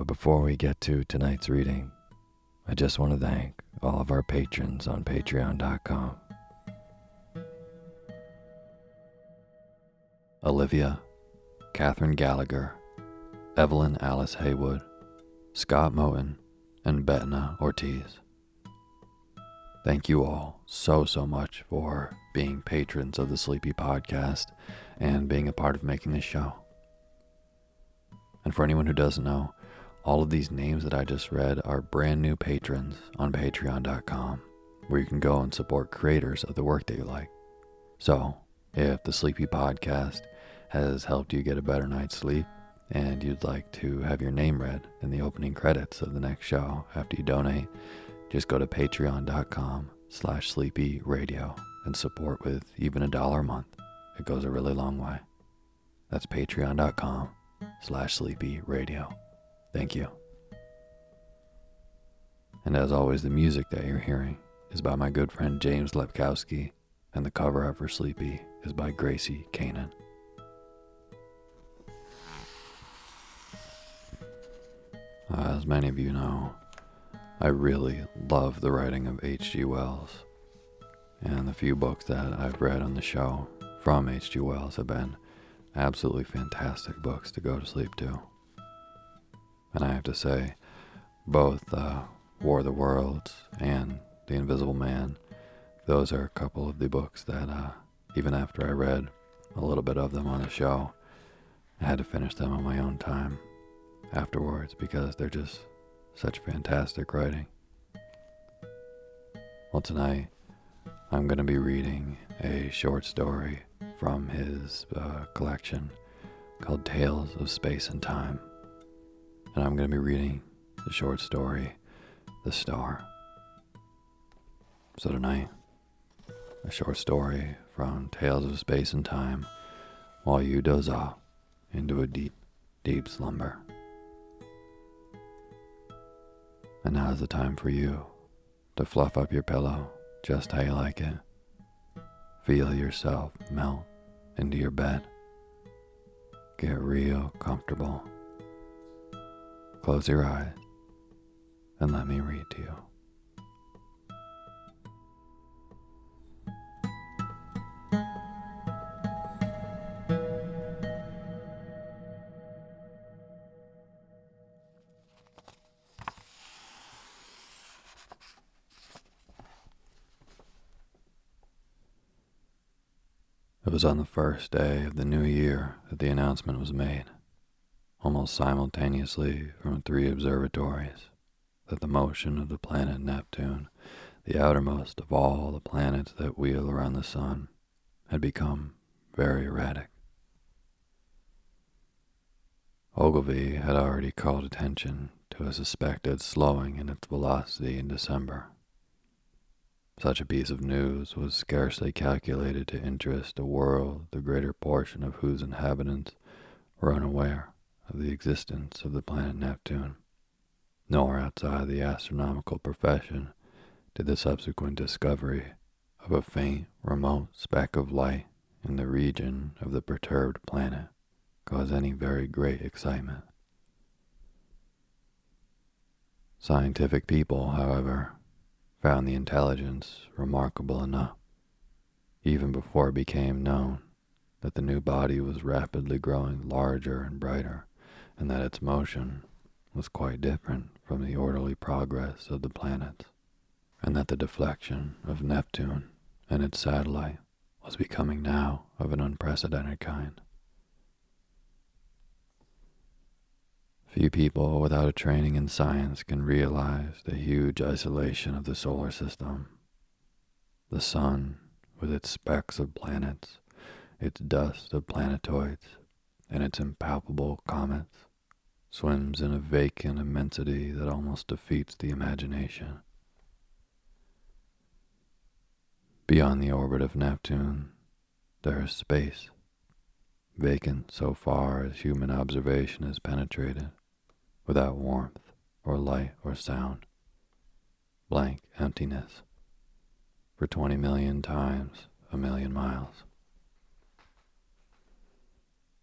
But before we get to tonight's reading, I just want to thank all of our patrons on patreon.com. Olivia, Catherine Gallagher, Evelyn Alice Haywood, Scott Moten, and Bettina Ortiz. Thank you all so, so much for being patrons of the Sleepy Podcast and being a part of making this show. And for anyone who doesn't know, all of these names that I just read are brand new patrons on patreon.com, where you can go and support creators of the work that you like. So, if the Sleepy Podcast has helped you get a better night's sleep, and you'd like to have your name read in the opening credits of the next show after you donate, just go to patreon.com slash sleepy radio and support with even a dollar a month. It goes a really long way. That's patreon.com slash sleepy radio. Thank you. And as always, the music that you're hearing is by my good friend James Lepkowski, and the cover art for Sleepy is by Gracie Kanan. As many of you know, I really love the writing of H.G. Wells, and the few books that I've read on the show from H.G. Wells have been absolutely fantastic books to go to sleep to. And I have to say, both uh, War of the Worlds and The Invisible Man, those are a couple of the books that, uh, even after I read a little bit of them on the show, I had to finish them on my own time afterwards because they're just such fantastic writing. Well, tonight I'm going to be reading a short story from his uh, collection called Tales of Space and Time. And I'm going to be reading the short story, The Star. So, tonight, a short story from Tales of Space and Time while you doze off into a deep, deep slumber. And now is the time for you to fluff up your pillow just how you like it. Feel yourself melt into your bed. Get real comfortable. Close your eyes and let me read to you. It was on the first day of the new year that the announcement was made, almost simultaneously from three observatories, that the motion of the planet Neptune, the outermost of all the planets that wheel around the sun, had become very erratic. Ogilvy had already called attention to a suspected slowing in its velocity in December such a piece of news was scarcely calculated to interest a world the greater portion of whose inhabitants were unaware of the existence of the planet Neptune, nor outside the astronomical profession did the subsequent discovery of a faint, remote speck of light in the region of the perturbed planet cause any very great excitement. Scientific people, however, found the intelligence remarkable enough, even before it became known that the new body was rapidly growing larger and brighter, and that its motion was quite different from the orderly progress of the planets, and that the deflection of Neptune and its satellite was becoming now of an unprecedented kind. Few people without a training in science can realize the huge isolation of the solar system. The sun, with its specks of planets, its dust of planetoids, and its impalpable comets, swims in a vacant immensity that almost defeats the imagination. Beyond the orbit of Neptune, there is space, vacant so far as human observation has penetrated without warmth or light or sound. Blank emptiness for 20 million times a million miles.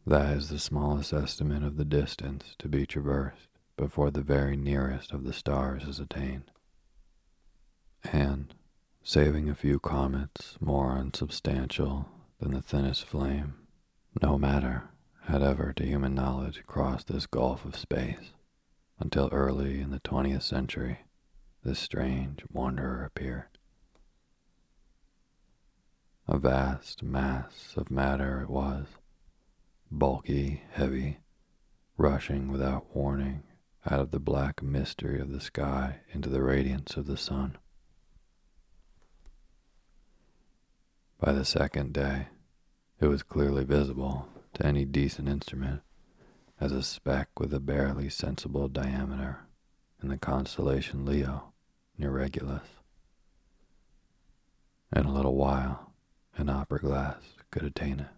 That is the smallest estimate of the distance to be traversed before the very nearest of the stars is attained. And, saving a few comets more unsubstantial than the thinnest flame, no matter had ever to human knowledge crossed this gulf of space until early in the 20th century, this strange wanderer appeared. A vast mass of matter it was, bulky, heavy, rushing without warning out of the black mystery of the sky into the radiance of the sun. By the second day, it was clearly visible to any decent instrument as a speck with a barely sensible diameter in the constellation Leo near Regulus. In a little while, an opera glass could attain it.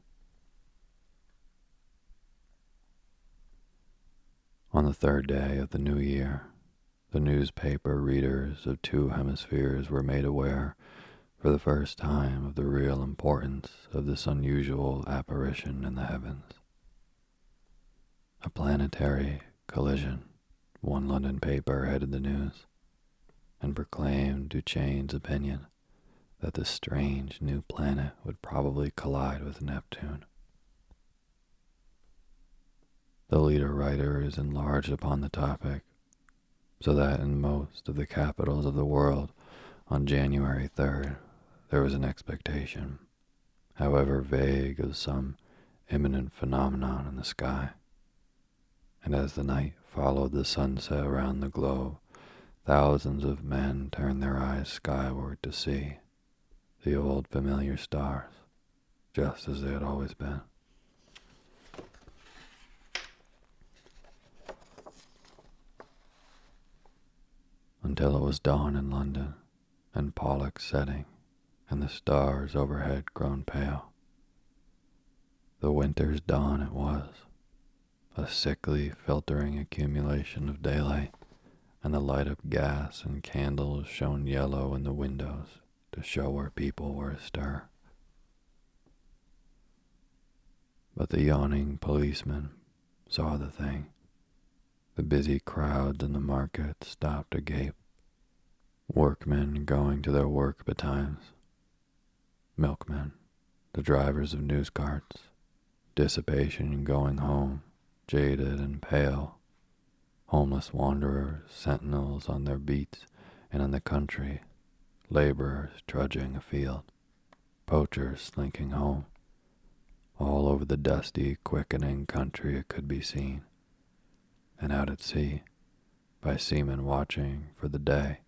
On the third day of the new year, the newspaper readers of two hemispheres were made aware for the first time of the real importance of this unusual apparition in the heavens. A planetary collision, one London paper headed the news, and proclaimed Duchaine's opinion that this strange new planet would probably collide with Neptune. The leader writers enlarged upon the topic, so that in most of the capitals of the world on January 3rd there was an expectation, however vague, of some imminent phenomenon in the sky and as the night followed the sunset around the globe, thousands of men turned their eyes skyward to see the old familiar stars, just as they had always been. Until it was dawn in London, and Pollux setting, and the stars overhead grown pale. The winter's dawn it was, a sickly, filtering accumulation of daylight, and the light of gas and candles shone yellow in the windows to show where people were astir. But the yawning policeman saw the thing. The busy crowds in the market stopped agape. Workmen going to their work betimes. Milkmen, the drivers of news carts, dissipation going home jaded and pale, homeless wanderers, sentinels on their beats and in the country, laborers trudging afield, poachers slinking home. All over the dusty, quickening country it could be seen, and out at sea, by seamen watching for the day,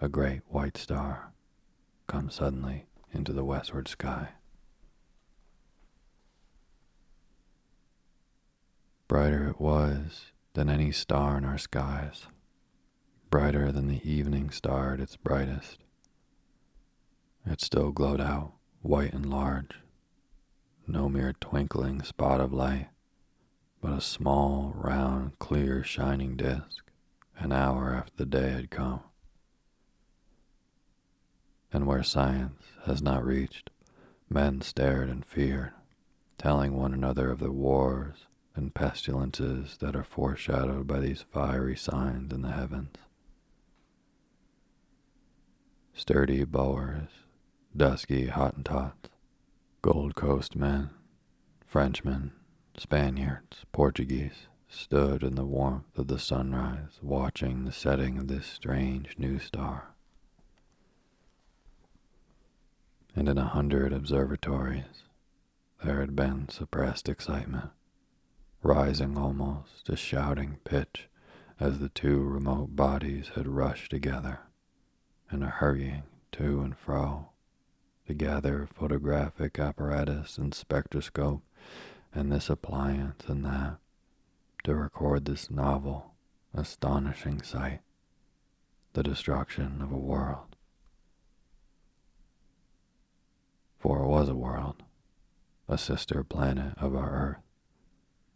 a great white star comes suddenly into the westward sky. Brighter it was than any star in our skies, brighter than the evening star at its brightest. It still glowed out, white and large, no mere twinkling spot of light, but a small, round, clear, shining disk, an hour after the day had come. And where science has not reached, men stared and feared, telling one another of the wars and pestilences that are foreshadowed by these fiery signs in the heavens. Sturdy Boers, dusky Hottentots, Gold Coast men, Frenchmen, Spaniards, Portuguese, stood in the warmth of the sunrise watching the setting of this strange new star. And in a hundred observatories, there had been suppressed excitement, rising almost to shouting pitch as the two remote bodies had rushed together and are hurrying to and fro to gather photographic apparatus and spectroscope and this appliance and that to record this novel, astonishing sight, the destruction of a world. For it was a world, a sister planet of our Earth,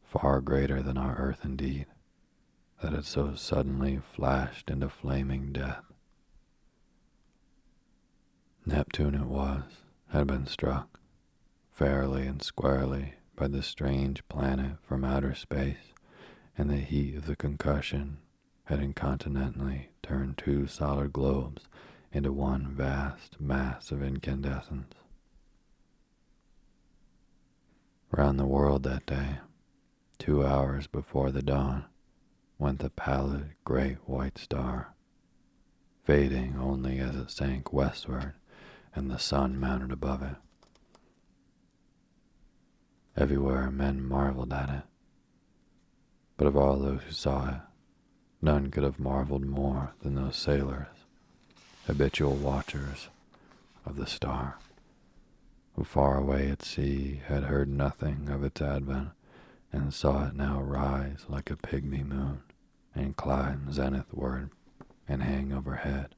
far greater than our Earth indeed, that had so suddenly flashed into flaming death. Neptune it was, had been struck, fairly and squarely, by the strange planet from outer space, and the heat of the concussion had incontinently turned two solid globes into one vast mass of incandescence. Round the world that day, two hours before the dawn, went the pallid great white star, fading only as it sank westward and the sun mounted above it. Everywhere men marveled at it, but of all those who saw it, none could have marveled more than those sailors, habitual watchers of the star, who far away at sea had heard nothing of its advent and saw it now rise like a pygmy moon and climb zenithward and hang overhead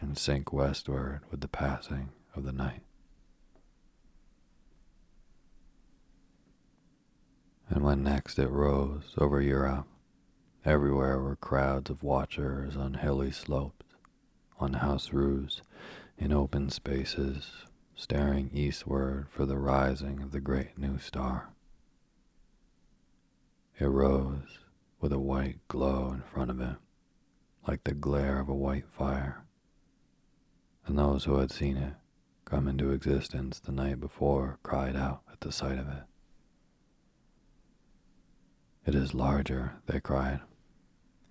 and sink westward with the passing of the night. And when next it rose over Europe, everywhere were crowds of watchers on hilly slopes, on house roofs, in open spaces, staring eastward for the rising of the great new star. It rose with a white glow in front of it, like the glare of a white fire and those who had seen it come into existence the night before cried out at the sight of it. It is larger, they cried.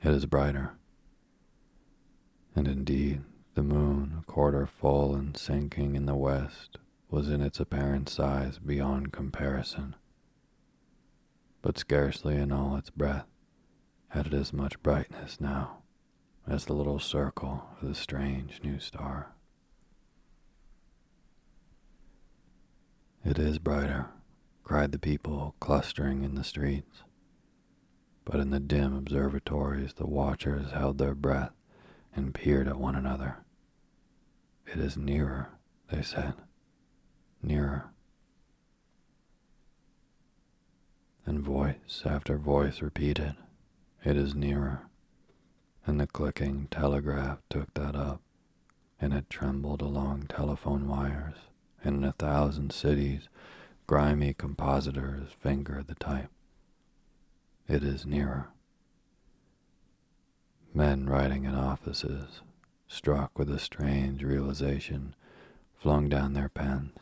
It is brighter. And indeed, the moon, a quarter full and sinking in the west, was in its apparent size beyond comparison. But scarcely in all its breadth had it as much brightness now as the little circle of the strange new star. It is brighter, cried the people clustering in the streets. But in the dim observatories, the watchers held their breath and peered at one another. It is nearer, they said, nearer. And voice after voice repeated, It is nearer. And the clicking telegraph took that up, and it trembled along telephone wires and in a thousand cities, grimy compositors fingered the type. It is nearer. Men writing in offices, struck with a strange realization, flung down their pens.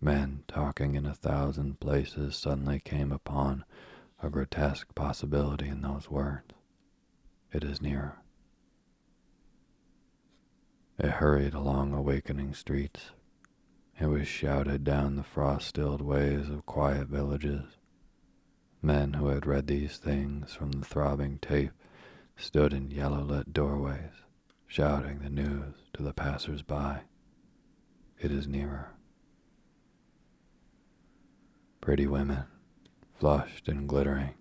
Men talking in a thousand places suddenly came upon a grotesque possibility in those words. It is nearer. It hurried along awakening streets, it was shouted down the frost-stilled ways of quiet villages. Men who had read these things from the throbbing tape stood in yellow-lit doorways, shouting the news to the passers-by. It is nearer. Pretty women, flushed and glittering,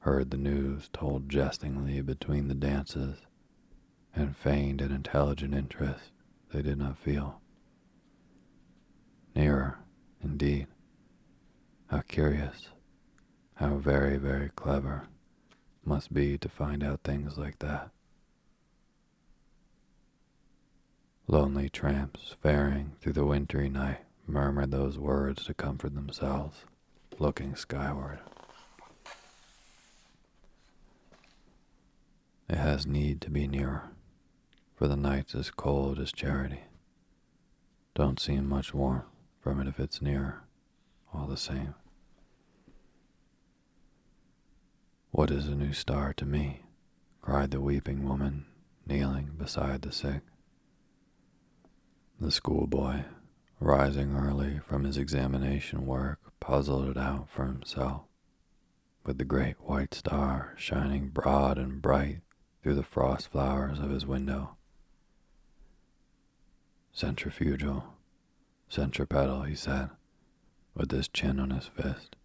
heard the news told jestingly between the dances, and feigned an intelligent interest they did not feel. Nearer, indeed. How curious, how very, very clever must be to find out things like that. Lonely tramps faring through the wintry night murmured those words to comfort themselves, looking skyward. It has need to be nearer, for the night's as cold as charity. Don't seem much warmth from it if it's near, all the same. What is a new star to me? cried the weeping woman, kneeling beside the sick. The schoolboy, rising early from his examination work, puzzled it out for himself, with the great white star shining broad and bright through the frost flowers of his window. Centrifugal, centripetal, he said, with his chin on his fist.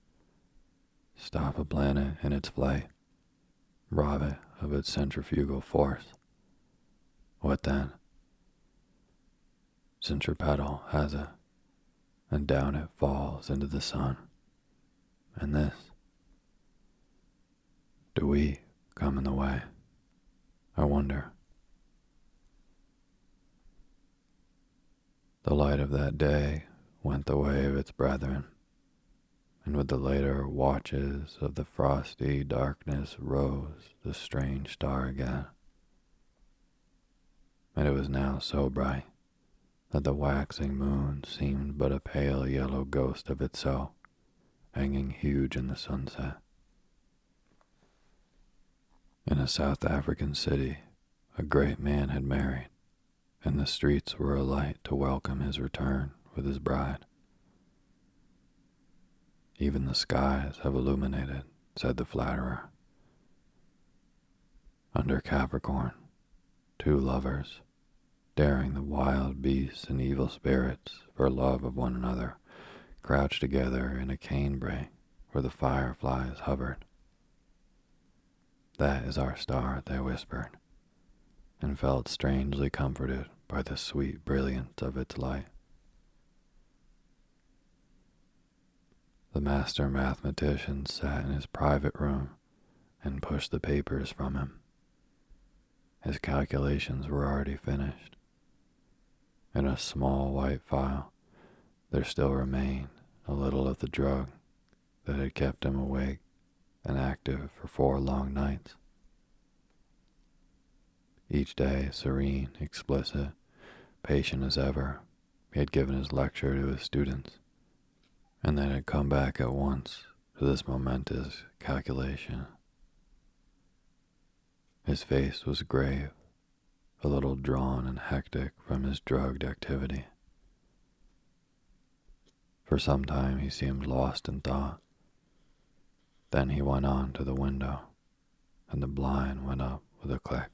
Stop a planet in its flight, rob it of its centrifugal force. What then? Centripetal has it, and down it falls into the sun. And this? Do we come in the way? I wonder. The light of that day went the way of its brethren, and with the later watches of the frosty darkness rose the strange star again. And it was now so bright that the waxing moon seemed but a pale yellow ghost of itself, hanging huge in the sunset. In a South African city, a great man had married, and the streets were alight to welcome his return with his bride. Even the skies have illuminated, said the flatterer. Under Capricorn, two lovers, daring the wild beasts and evil spirits for love of one another, crouched together in a canebrake where the fireflies hovered. That is our star, they whispered, and felt strangely comforted by the sweet brilliance of its light. The master mathematician sat in his private room and pushed the papers from him. His calculations were already finished. In a small white file, there still remained a little of the drug that had kept him awake and active for four long nights. Each day, serene, explicit, patient as ever, he had given his lecture to his students, and then had come back at once to this momentous calculation. His face was grave, a little drawn and hectic from his drugged activity. For some time he seemed lost in thought. Then he went on to the window, and the blind went up with a click.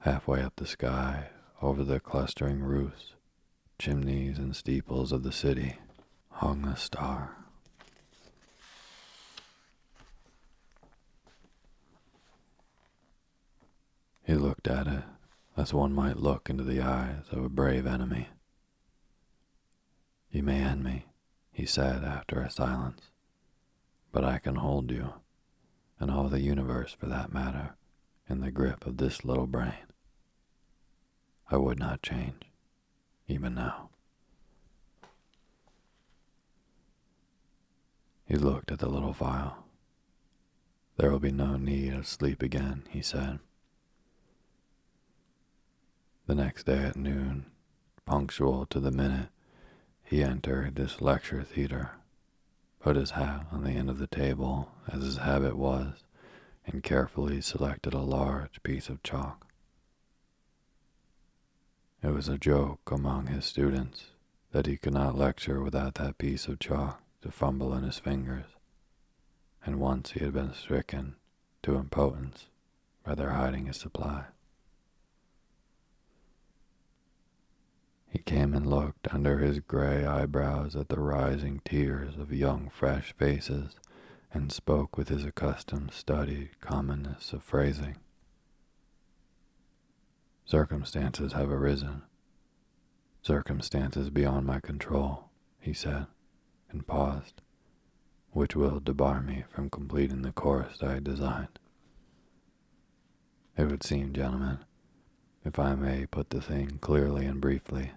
Halfway up the sky, over the clustering roofs, chimneys, and steeples of the city, hung a star. He looked at it as one might look into the eyes of a brave enemy. You may end me, he said after a silence but I can hold you, and all the universe for that matter, in the grip of this little brain. I would not change, even now. He looked at the little vial. There will be no need of sleep again, he said. The next day at noon, punctual to the minute, he entered this lecture theater put his hat on the end of the table, as his habit was, and carefully selected a large piece of chalk. It was a joke among his students that he could not lecture without that piece of chalk to fumble in his fingers, and once he had been stricken to impotence by their hiding his supply. He came and looked under his gray eyebrows at the rising tiers of young, fresh faces and spoke with his accustomed studied commonness of phrasing. Circumstances have arisen. Circumstances beyond my control, he said, and paused, which will debar me from completing the course I had designed. It would seem, gentlemen, if I may put the thing clearly and briefly,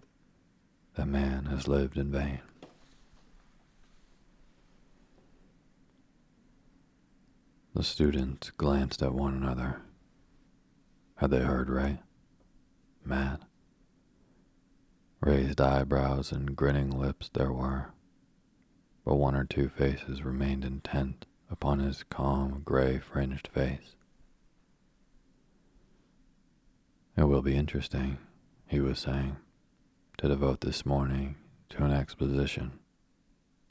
that man has lived in vain. The students glanced at one another. Had they heard right? Mad? Raised eyebrows and grinning lips there were, but one or two faces remained intent upon his calm, gray fringed face. It will be interesting, he was saying, to devote this morning to an exposition,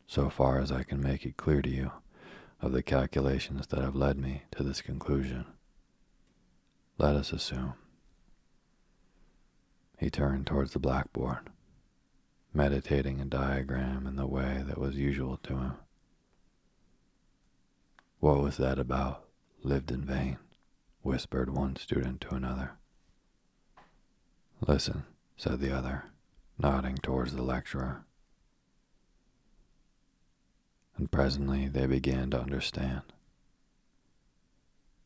so far as I can make it clear to you, of the calculations that have led me to this conclusion. Let us assume. He turned towards the blackboard, meditating a diagram in the way that was usual to him. What was that about? Lived in vain, whispered one student to another. Listen, said the other, nodding towards the lecturer. And presently they began to understand.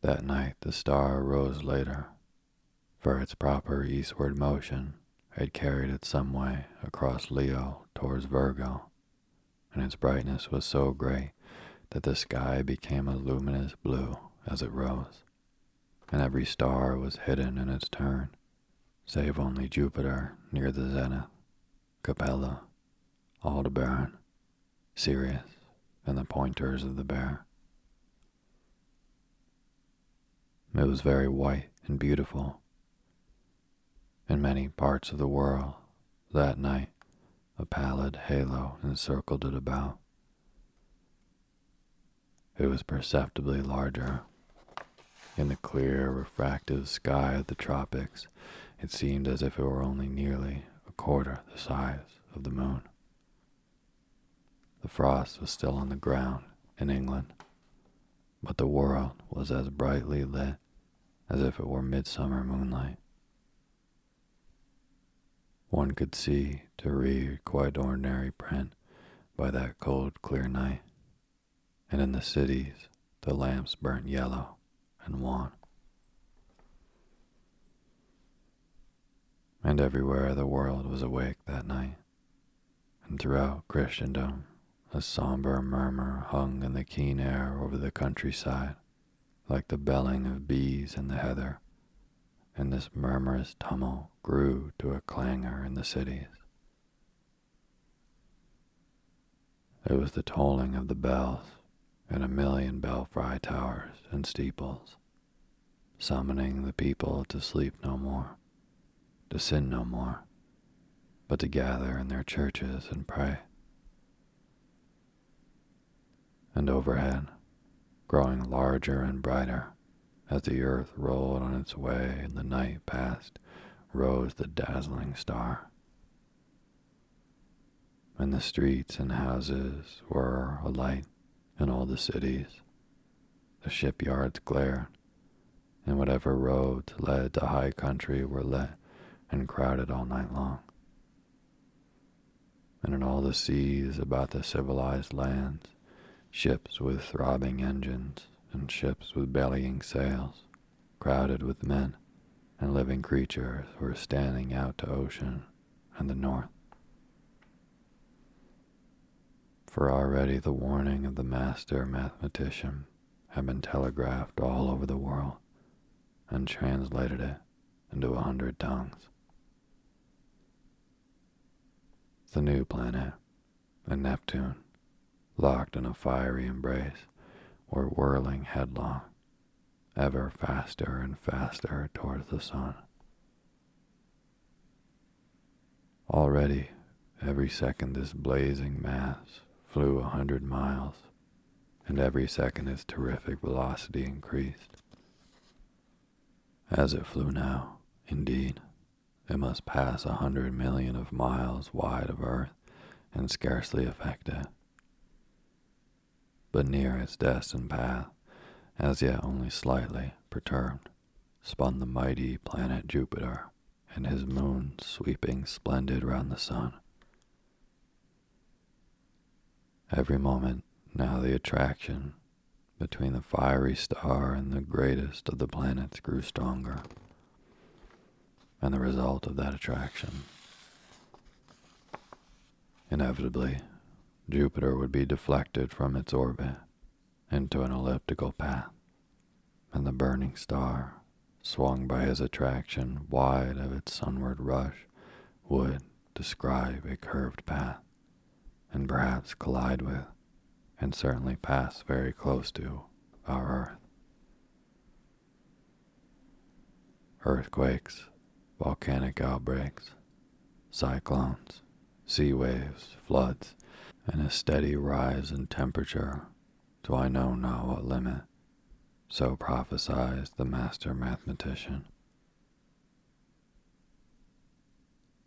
That night the star rose later, for its proper eastward motion had carried it some way across Leo towards Virgo, and its brightness was so great that the sky became a luminous blue as it rose, and every star was hidden in its turn, save only Jupiter near the zenith, Capella, Aldebaran, Sirius, and the pointers of the bear. It was very white and beautiful. In many parts of the world, that night, a pallid halo encircled it about. It was perceptibly larger. In the clear, refractive sky of the tropics, it seemed as if it were only nearly a quarter the size of the moon. The frost was still on the ground in England, but the world was as brightly lit as if it were midsummer moonlight. One could see to read quite ordinary print by that cold, clear night, and in the cities the lamps burnt yellow and wan. And everywhere the world was awake that night, and throughout Christendom a somber murmur hung in the keen air over the countryside, like the belling of bees in the heather, and this murmurous tumult grew to a clangor in the cities. It was the tolling of the bells in a million belfry towers and steeples, summoning the people to sleep no more, to sin no more, but to gather in their churches and pray and overhead, growing larger and brighter as the earth rolled on its way and the night passed, rose the dazzling star. And the streets and houses were alight in all the cities. The shipyards glared, and whatever roads led to high country were lit and crowded all night long. And in all the seas about the civilized lands, ships with throbbing engines and ships with bellying sails, crowded with men and living creatures, were standing out to ocean and the north. For already the warning of the master mathematician had been telegraphed all over the world and translated it into a hundred tongues. The new planet, and Neptune, locked in a fiery embrace, were whirling headlong, ever faster and faster towards the sun. Already, every second this blazing mass flew a hundred miles, and every second its terrific velocity increased. As it flew now, indeed, it must pass a hundred million of miles wide of Earth and scarcely affect it but near its destined path, as yet only slightly perturbed, spun the mighty planet Jupiter and his moon sweeping splendid round the sun. Every moment now the attraction between the fiery star and the greatest of the planets grew stronger, and the result of that attraction inevitably Jupiter would be deflected from its orbit into an elliptical path, and the burning star, swung by his attraction wide of its sunward rush, would describe a curved path and perhaps collide with and certainly pass very close to our Earth. Earthquakes, volcanic outbreaks, cyclones, sea waves, floods, and a steady rise in temperature to I know not what limit, so prophesied the master mathematician.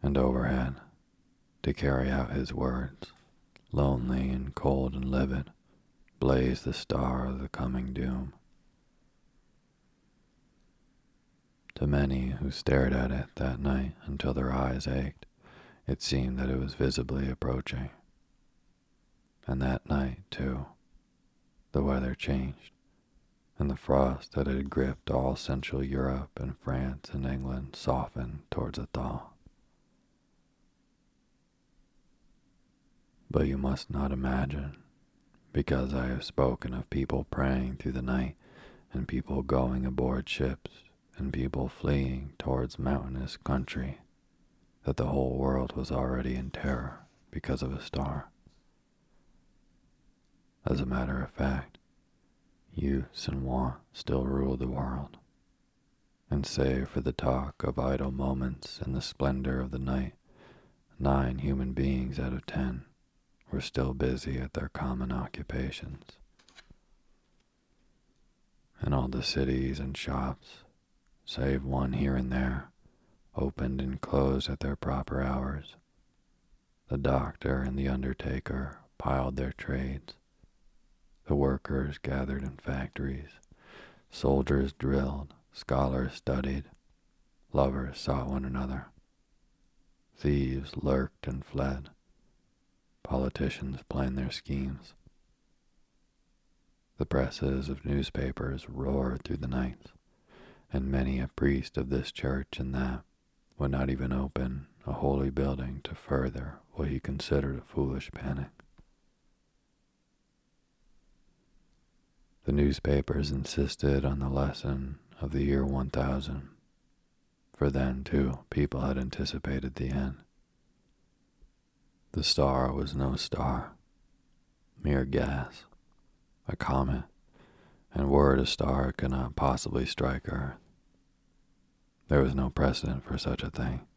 And overhead, to carry out his words, lonely and cold and livid, blazed the star of the coming doom. To many who stared at it that night until their eyes ached, it seemed that it was visibly approaching. And that night, too, the weather changed, and the frost that had gripped all Central Europe and France and England softened towards a thaw. But you must not imagine, because I have spoken of people praying through the night, and people going aboard ships, and people fleeing towards mountainous country, that the whole world was already in terror because of a star. As a matter of fact, and want still rule the world, and save for the talk of idle moments and the splendor of the night, nine human beings out of ten were still busy at their common occupations. And all the cities and shops, save one here and there, opened and closed at their proper hours. The doctor and the undertaker piled their trades the workers gathered in factories, soldiers drilled, scholars studied, lovers sought one another, thieves lurked and fled, politicians planned their schemes. The presses of newspapers roared through the nights, and many a priest of this church and that would not even open a holy building to further what he considered a foolish panic. The newspapers insisted on the lesson of the year 1000, for then, too, people had anticipated the end. The star was no star, mere gas, a comet, and were it a star, it could not possibly strike Earth. There was no precedent for such a thing.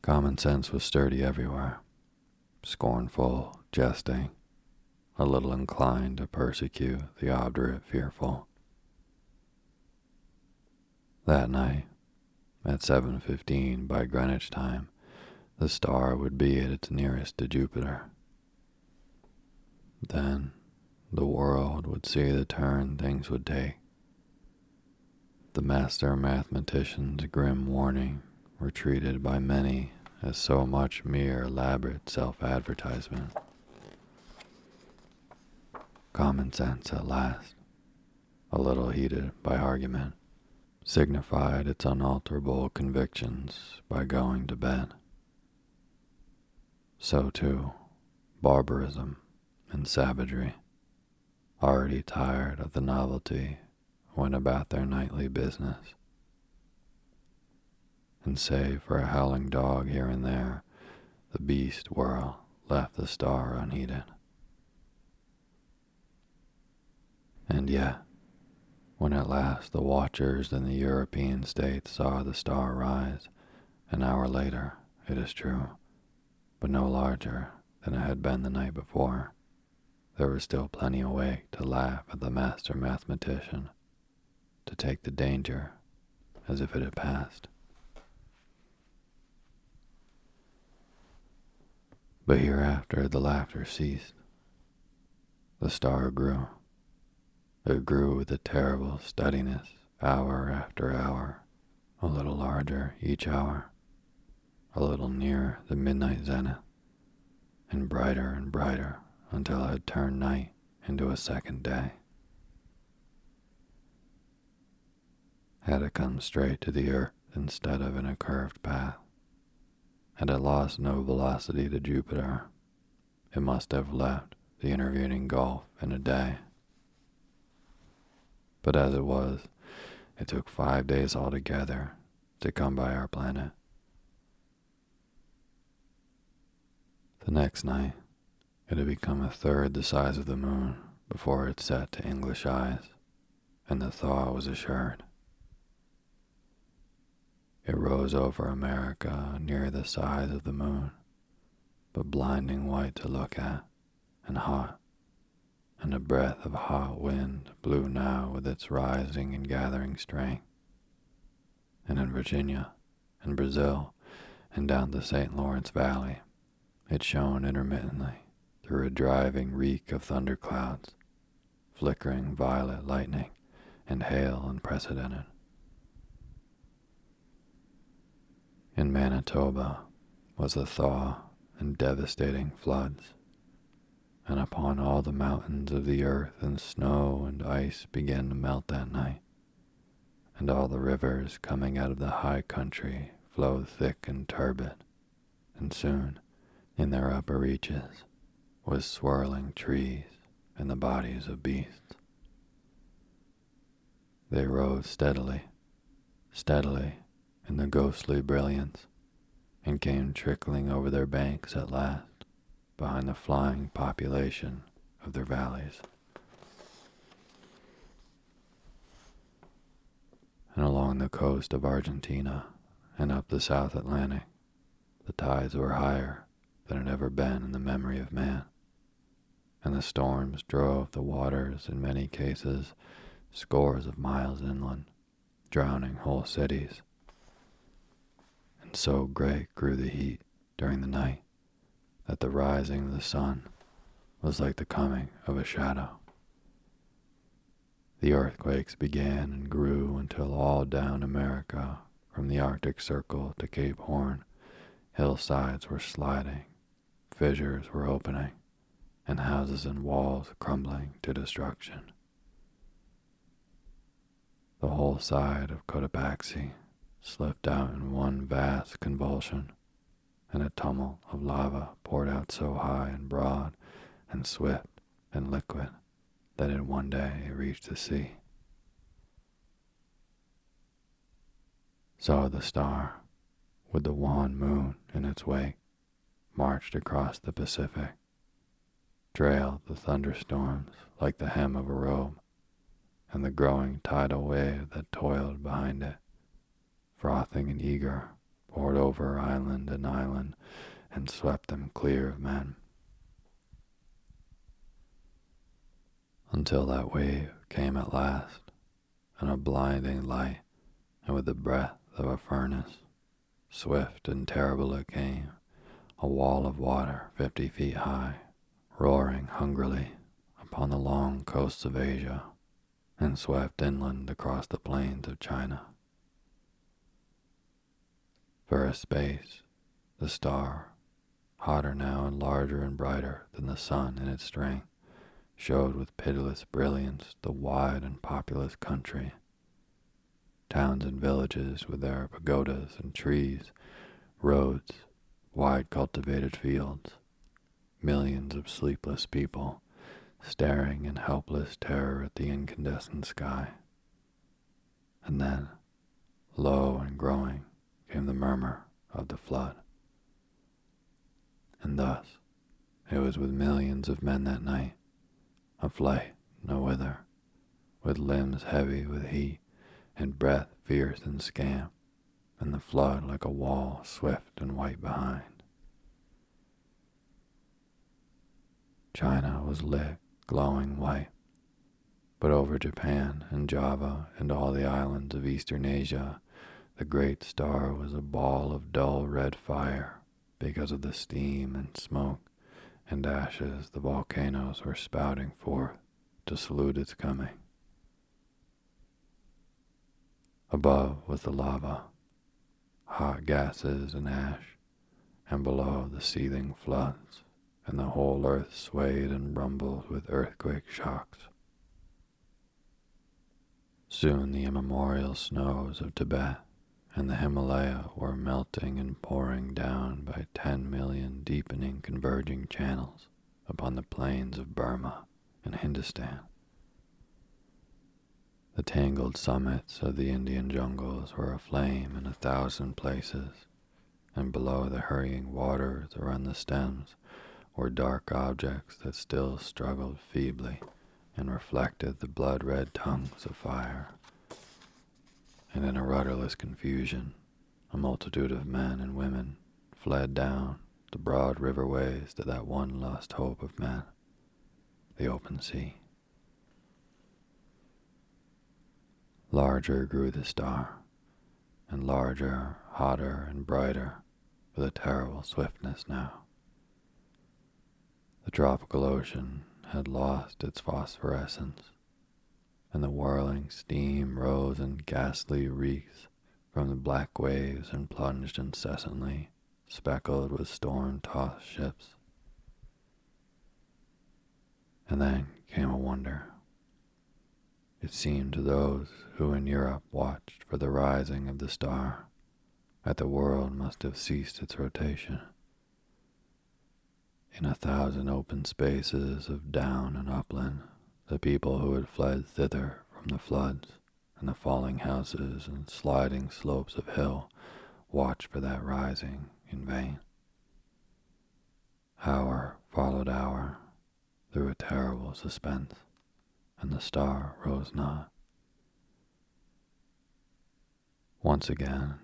Common sense was sturdy everywhere, scornful, jesting, a little inclined to persecute the obdurate fearful. That night, at 7.15 by Greenwich time, the star would be at its nearest to Jupiter. Then the world would see the turn things would take. The master mathematician's grim warning, retreated by many as so much mere elaborate self-advertisement. Common sense at last, a little heated by argument, signified its unalterable convictions by going to bed. So too, barbarism and savagery, already tired of the novelty, went about their nightly business. And save for a howling dog here and there, the beast world left the star unheeded. And yet, when at last the watchers in the European states saw the star rise, an hour later, it is true, but no larger than it had been the night before, there was still plenty awake to laugh at the master mathematician, to take the danger as if it had passed. But hereafter the laughter ceased. The star grew it grew with a terrible steadiness, hour after hour, a little larger each hour, a little nearer the midnight zenith, and brighter and brighter until it had turned night into a second day. Had it come straight to the earth instead of in a curved path, had it lost no velocity to Jupiter, it must have left the intervening gulf in a day. But as it was, it took five days altogether to come by our planet. The next night, It had become a third the size of the moon before it set to English eyes, and the thaw was assured. It rose over America near the size of the moon, but blinding white to look at, and hot, and a breath of hot wind blew now with its rising and gathering strength. And in Virginia, and Brazil, and down the St. Lawrence Valley, it shone intermittently through a driving reek of thunderclouds, flickering violet lightning, and hail unprecedented. In Manitoba was a thaw and devastating floods, and upon all the mountains of the earth and snow and ice began to melt that night, and all the rivers coming out of the high country flowed thick and turbid, and soon, in their upper reaches, was swirling trees and the bodies of beasts. They rose steadily, steadily in the ghostly brilliance, and came trickling over their banks at last, behind the flying population of their valleys. And along the coast of Argentina and up the South Atlantic, the tides were higher than had ever been in the memory of man, and the storms drove the waters in many cases scores of miles inland, drowning whole cities. And so great grew the heat during the night that the rising of the sun was like the coming of a shadow. The earthquakes began and grew until all down America, from the Arctic Circle to Cape Horn, hillsides were sliding, fissures were opening, and houses and walls crumbling to destruction. The whole side of Cotopaxi slipped out in one vast convulsion, and a tumult of lava poured out so high and broad and swift and liquid that in one day it reached the sea. Saw the star, with the wan moon in its wake, marched across the Pacific, trailed the thunderstorms like the hem of a robe, and the growing tidal wave that toiled behind it frothing and eager, poured over island and island and swept them clear of men. Until that wave came at last, in a blinding light, and with the breath of a furnace, swift and terrible it came, a wall of water fifty feet high, roaring hungrily upon the long coasts of Asia, and swept inland across the plains of China. For a space, the star, hotter now and larger and brighter than the sun in its strength, showed with pitiless brilliance the wide and populous country. Towns and villages with their pagodas and trees, roads, wide cultivated fields, millions of sleepless people staring in helpless terror at the incandescent sky. And then, low and growing, came the murmur of the flood. And thus it was with millions of men that night, a flight no whither, with limbs heavy with heat and breath fierce and scant, and the flood like a wall swift and white behind. China was lit glowing white, but over Japan and Java and all the islands of eastern Asia the great star was a ball of dull red fire because of the steam and smoke and ashes the volcanoes were spouting forth to salute its coming. Above was the lava, hot gases and ash, and below the seething floods, and the whole earth swayed and rumbled with earthquake shocks. Soon the immemorial snows of Tibet and the Himalaya were melting and pouring down by 10 million deepening converging channels upon the plains of Burma and Hindustan. The tangled summits of the Indian jungles were aflame in a thousand places, and below the hurrying waters around the stems were dark objects that still struggled feebly and reflected the blood red tongues of fire. And in a rudderless confusion, a multitude of men and women fled down the broad riverways to that one lost hope of man, the open sea. Larger grew the star, and larger, hotter, and brighter, with a terrible swiftness now. The tropical ocean had lost its phosphorescence, and the whirling steam rose in ghastly wreaths from the black waves and plunged incessantly, speckled with storm tossed ships. And then came a wonder. It seemed to those who in Europe watched for the rising of the star that the world must have ceased its rotation. In a thousand open spaces of down and upland, the people who had fled thither from the floods and the falling houses and sliding slopes of hill watched for that rising in vain. Hour followed hour through a terrible suspense, and the star rose not. Once again,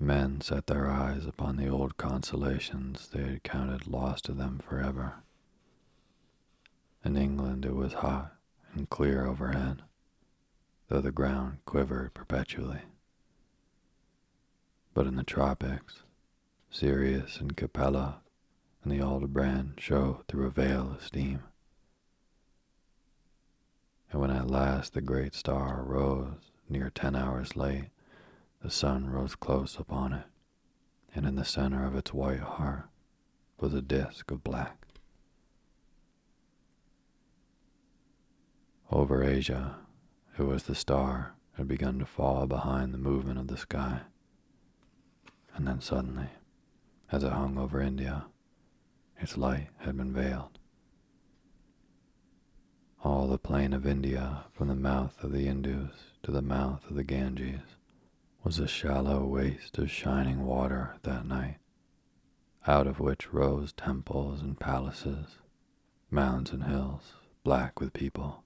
Men set their eyes upon the old consolations they had counted lost to them forever. In England it was hot and clear overhead, though the ground quivered perpetually. But in the tropics, Sirius and Capella and the Aldebaran showed through a veil of steam. And when at last the great star rose near ten hours late, the sun rose close upon it, and in the center of its white heart was a disk of black. Over Asia, it was the star had begun to fall behind the movement of the sky. And then suddenly, as it hung over India, its light had been veiled. All the plain of India, from the mouth of the Indus to the mouth of the Ganges, was a shallow waste of shining water that night, out of which rose temples and palaces, mounds and hills, black with people.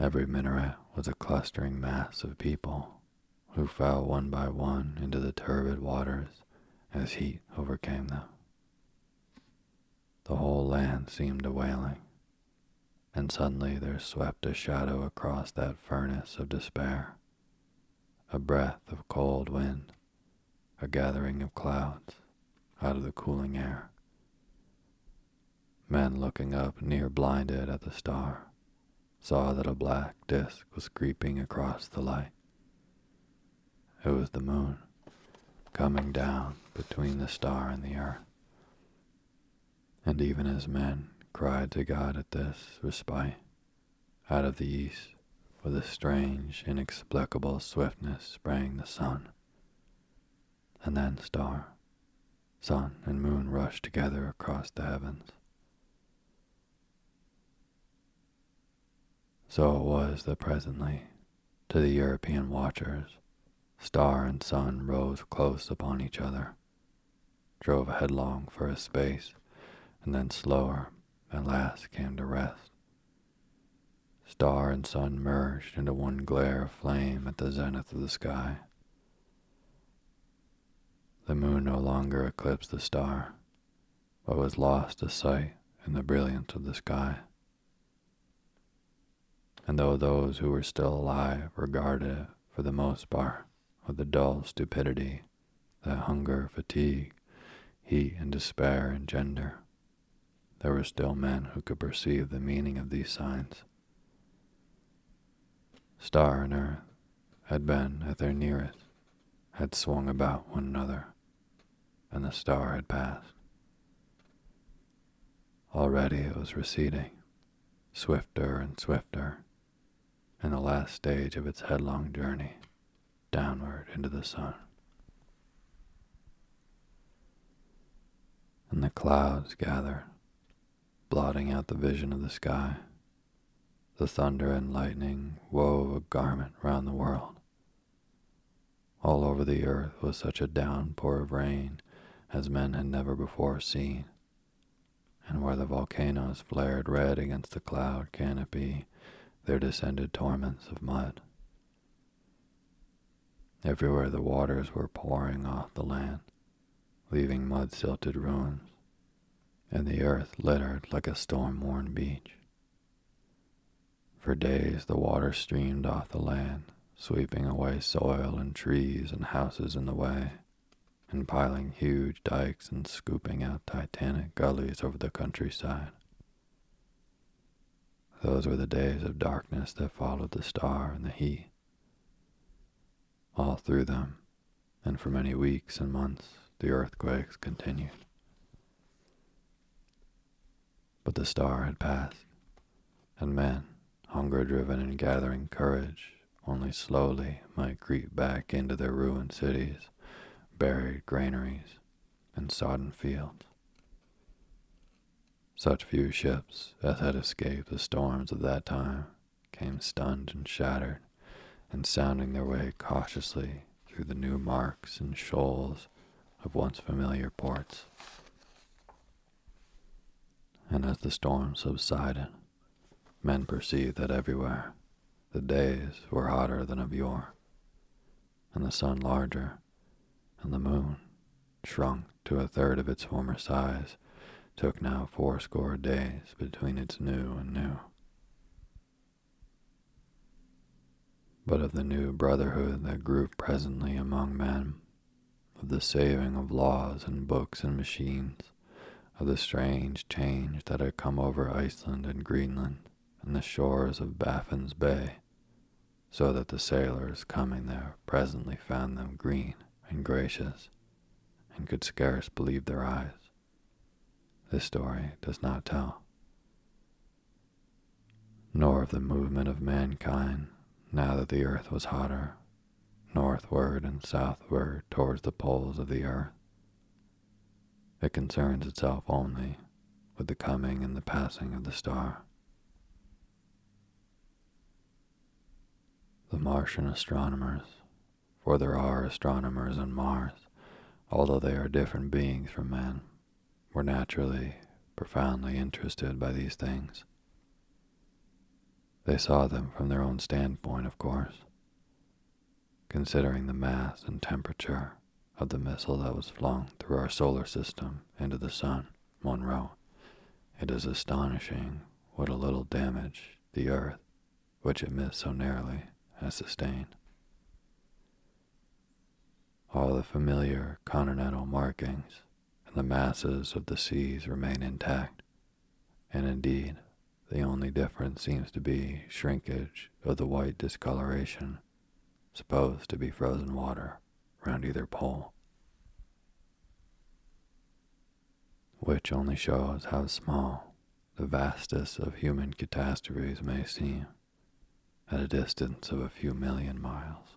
Every minaret was a clustering mass of people who fell one by one into the turbid waters as heat overcame them. The whole land seemed a wailing, and suddenly there swept a shadow across that furnace of despair a breath of cold wind, a gathering of clouds out of the cooling air. Men looking up near blinded at the star saw that a black disk was creeping across the light. It was the moon coming down between the star and the earth. And even as men cried to God at this respite, out of the east with a strange, inexplicable swiftness sprang the sun. And then star, sun, and moon rushed together across the heavens. So it was that presently, to the European watchers, star and sun rose close upon each other, drove headlong for a space, and then slower at last came to rest. Star and sun merged into one glare of flame at the zenith of the sky. The moon no longer eclipsed the star, but was lost to sight in the brilliance of the sky. And though those who were still alive regarded it, for the most part, with the dull stupidity that hunger, fatigue, heat, and despair engender, there were still men who could perceive the meaning of these signs Star and earth had been at their nearest, had swung about one another, and the star had passed. Already it was receding, swifter and swifter, in the last stage of its headlong journey downward into the sun. And the clouds gathered, blotting out the vision of the sky the thunder and lightning wove a garment round the world. All over the earth was such a downpour of rain as men had never before seen, and where the volcanoes flared red against the cloud canopy, there descended torments of mud. Everywhere the waters were pouring off the land, leaving mud-silted ruins, and the earth littered like a storm-worn beach. For days the water streamed off the land, sweeping away soil and trees and houses in the way, and piling huge dikes and scooping out titanic gullies over the countryside. Those were the days of darkness that followed the star and the heat. All through them, and for many weeks and months, the earthquakes continued. But the star had passed, and men, hunger driven and gathering courage, only slowly might creep back into their ruined cities, buried granaries, and sodden fields. Such few ships as had escaped the storms of that time came stunned and shattered, and sounding their way cautiously through the new marks and shoals of once familiar ports. And as the storm subsided, men perceived that everywhere the days were hotter than of yore, and the sun larger, and the moon, shrunk to a third of its former size, took now fourscore days between its new and new. But of the new brotherhood that grew presently among men, of the saving of laws and books and machines, of the strange change that had come over Iceland and Greenland and the shores of Baffin's Bay, so that the sailors coming there presently found them green and gracious, and could scarce believe their eyes this story does not tell, nor of the movement of mankind now that the earth was hotter, northward and southward towards the poles of the earth. It concerns itself only with the coming and the passing of the star. The Martian astronomers, for there are astronomers on Mars, although they are different beings from men were naturally profoundly interested by these things. They saw them from their own standpoint, of course, considering the mass and temperature of the missile that was flung through our solar system into the sun, one wrote. It is astonishing what a little damage the Earth, which it missed so narrowly, has sustained. All the familiar continental markings and the masses of the seas remain intact, and indeed the only difference seems to be shrinkage of the white discoloration supposed to be frozen water round either pole, which only shows how small the vastest of human catastrophes may seem at a distance of a few million miles.